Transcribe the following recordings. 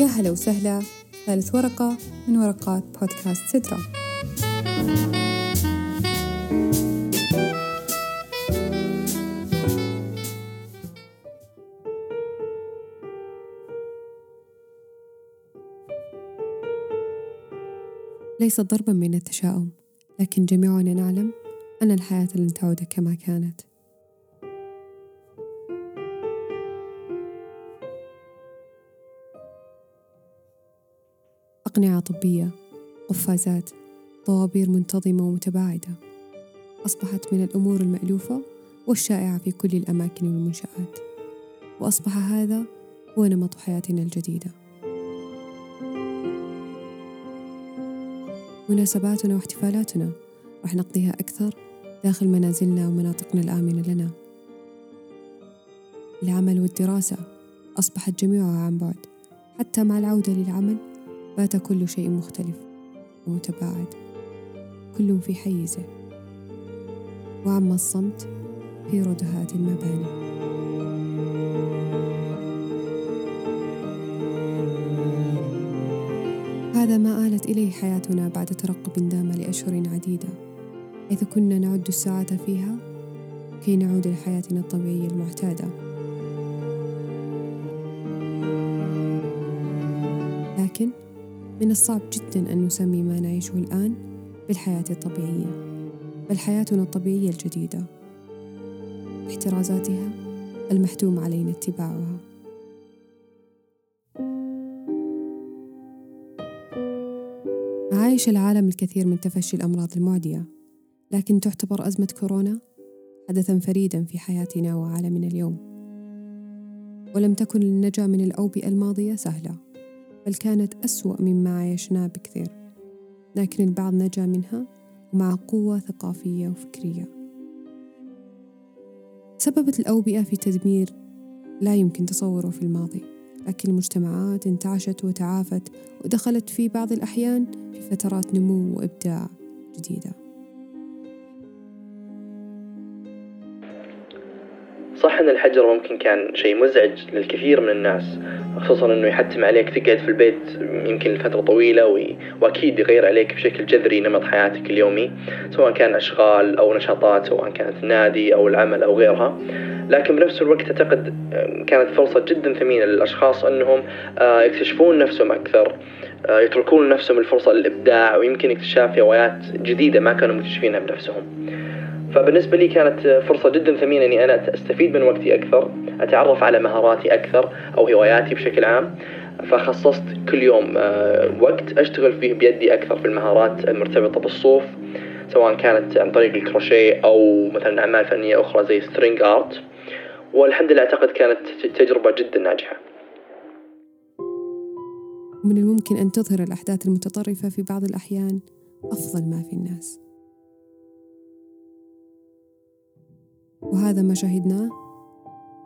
يا هلا وسهلا. ثالث ورقة من ورقات بودكاست سدرة ليس ضربا من التشاؤم لكن جميعنا نعلم أن الحياة لن تعود كما كانت. أقنعة طبية قفازات طوابير منتظمة ومتباعدة. أصبحت من الأمور المألوفة والشائعة في كل الأماكن والمنشآت. وأصبح هذا هو نمط حياتنا الجديدة. مناسباتنا واحتفالاتنا. راح نقضيها أكثر داخل منازلنا ومناطقنا الآمنة لنا. العمل والدراسة أصبحت جميعها عن بعد حتى مع العودة للعمل بات كل شيء مختلف ومتباعد. كل في حيزة. وعم الصمت في ردهات المباني. هذا ما آلت إليه حياتنا بعد ترقب دام لأشهر عديدة. حيث كنا نعد الساعات فيها كي نعود لحياتنا الطبيعية المعتادة. لكن من الصعب جدا أن نسمي ما نعيشه الآن بالحياة الطبيعية بل حياتنا الطبيعية الجديدة. احترازاتها المحتوم علينا اتباعها. عايش العالم الكثير من تفشي الأمراض المعدية لكن تعتبر أزمة كورونا حدثا فريدا في حياتنا وعالمنا اليوم. ولم تكن النجاة من الأوبئة الماضية سهلة. بل كانت أسوأ مما عايشناه بكثير. لكن البعض نجا منها ومع قوة ثقافية وفكرية. سببت الأوبئة في تدمير لا يمكن تصوره في الماضي. لكن المجتمعات انتعشت وتعافت ودخلت في بعض الأحيان في فترات نمو وإبداع جديدة. صح أن الحجر ممكن كان شيء مزعج للكثير من الناس خصوصا إنه يحتم عليك تقعد في البيت يمكن لفترة طويلة وأكيد يغير عليك بشكل جذري نمط حياتك اليومي سواء كان أشغال أو نشاطات سواء كانت نادي أو العمل أو غيرها. لكن بنفس الوقت أعتقد كانت فرصة جدا ثمينة للأشخاص إنهم آه، يكتشفون نفسهم أكثر آه، يتركون لنفسهم الفرصة للإبداع ويمكن اكتشاف هوايات جديدة ما كانوا مكتشفينها بنفسهم. فبالنسبة لي كانت فرصة جدا ثمينة إني أنا أستفيد من وقتي أكثر أتعرف على مهاراتي أكثر أو هواياتي بشكل عام. فخصصت كل يوم آه، وقت أشتغل فيه بيدي أكثر في المهارات المرتبطة بالصوف سواء كانت عن طريق الكروشيه أو مثلا أعمال فنية أخرى زي string art والحمد لله أعتقد كانت تجربة جدا ناجحة. من الممكن أن تظهر الأحداث المتطرفة في بعض الأحيان أفضل ما في الناس. وهذا ما شهدناه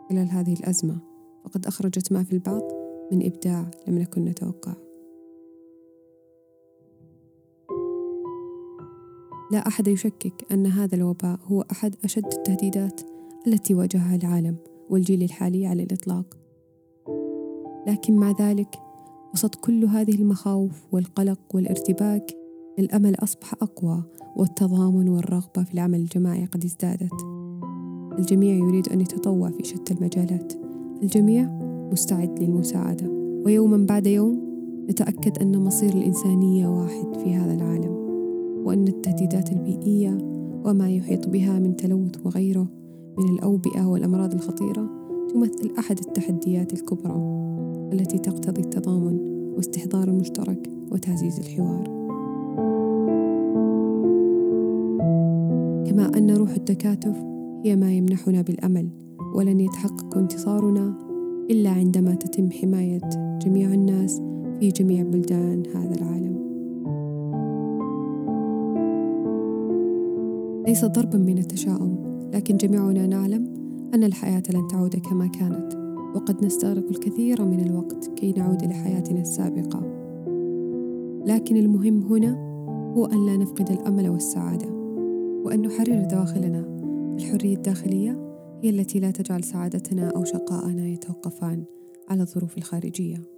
خلال هذه الأزمة. فقد أخرجت ما في البعض من إبداع لم نكن نتوقع. لا أحد يشكك أن هذا الوباء هو أحد أشد التهديدات التي واجهها العالم والجيل الحالي على الإطلاق. لكن مع ذلك وسط كل هذه المخاوف والقلق والارتباك الأمل أصبح أقوى والتضامن والرغبة في العمل الجماعي قد ازدادت. الجميع يريد أن يتطوع في شتى المجالات. الجميع مستعد للمساعدة. ويوما بعد يوم نتأكد أن مصير الإنسانية واحد في هذا العالم وأن التهديدات البيئية وما يحيط بها من تلوث وغيره من الأوبئة والأمراض الخطيرة تمثل أحد التحديات الكبرى التي تقتضي التضامن واستحضار المشترك وتعزيز الحوار. كما أن روح التكاتف هي ما يمنحنا بالأمل ولن يتحقق انتصارنا إلا عندما تتم حماية جميع الناس في جميع بلدان هذا العالم. ليس ضربا من التشاؤم لكن جميعنا نعلم أن الحياة لن تعود كما كانت وقد نستغرق الكثير من الوقت كي نعود لحياتنا السابقة. لكن المهم هنا هو أن لا نفقد الأمل والسعادة وأن نحرر دواخلنا الحرية الداخلية هي التي لا تجعل سعادتنا أو شقاءنا يتوقفان على الظروف الخارجية.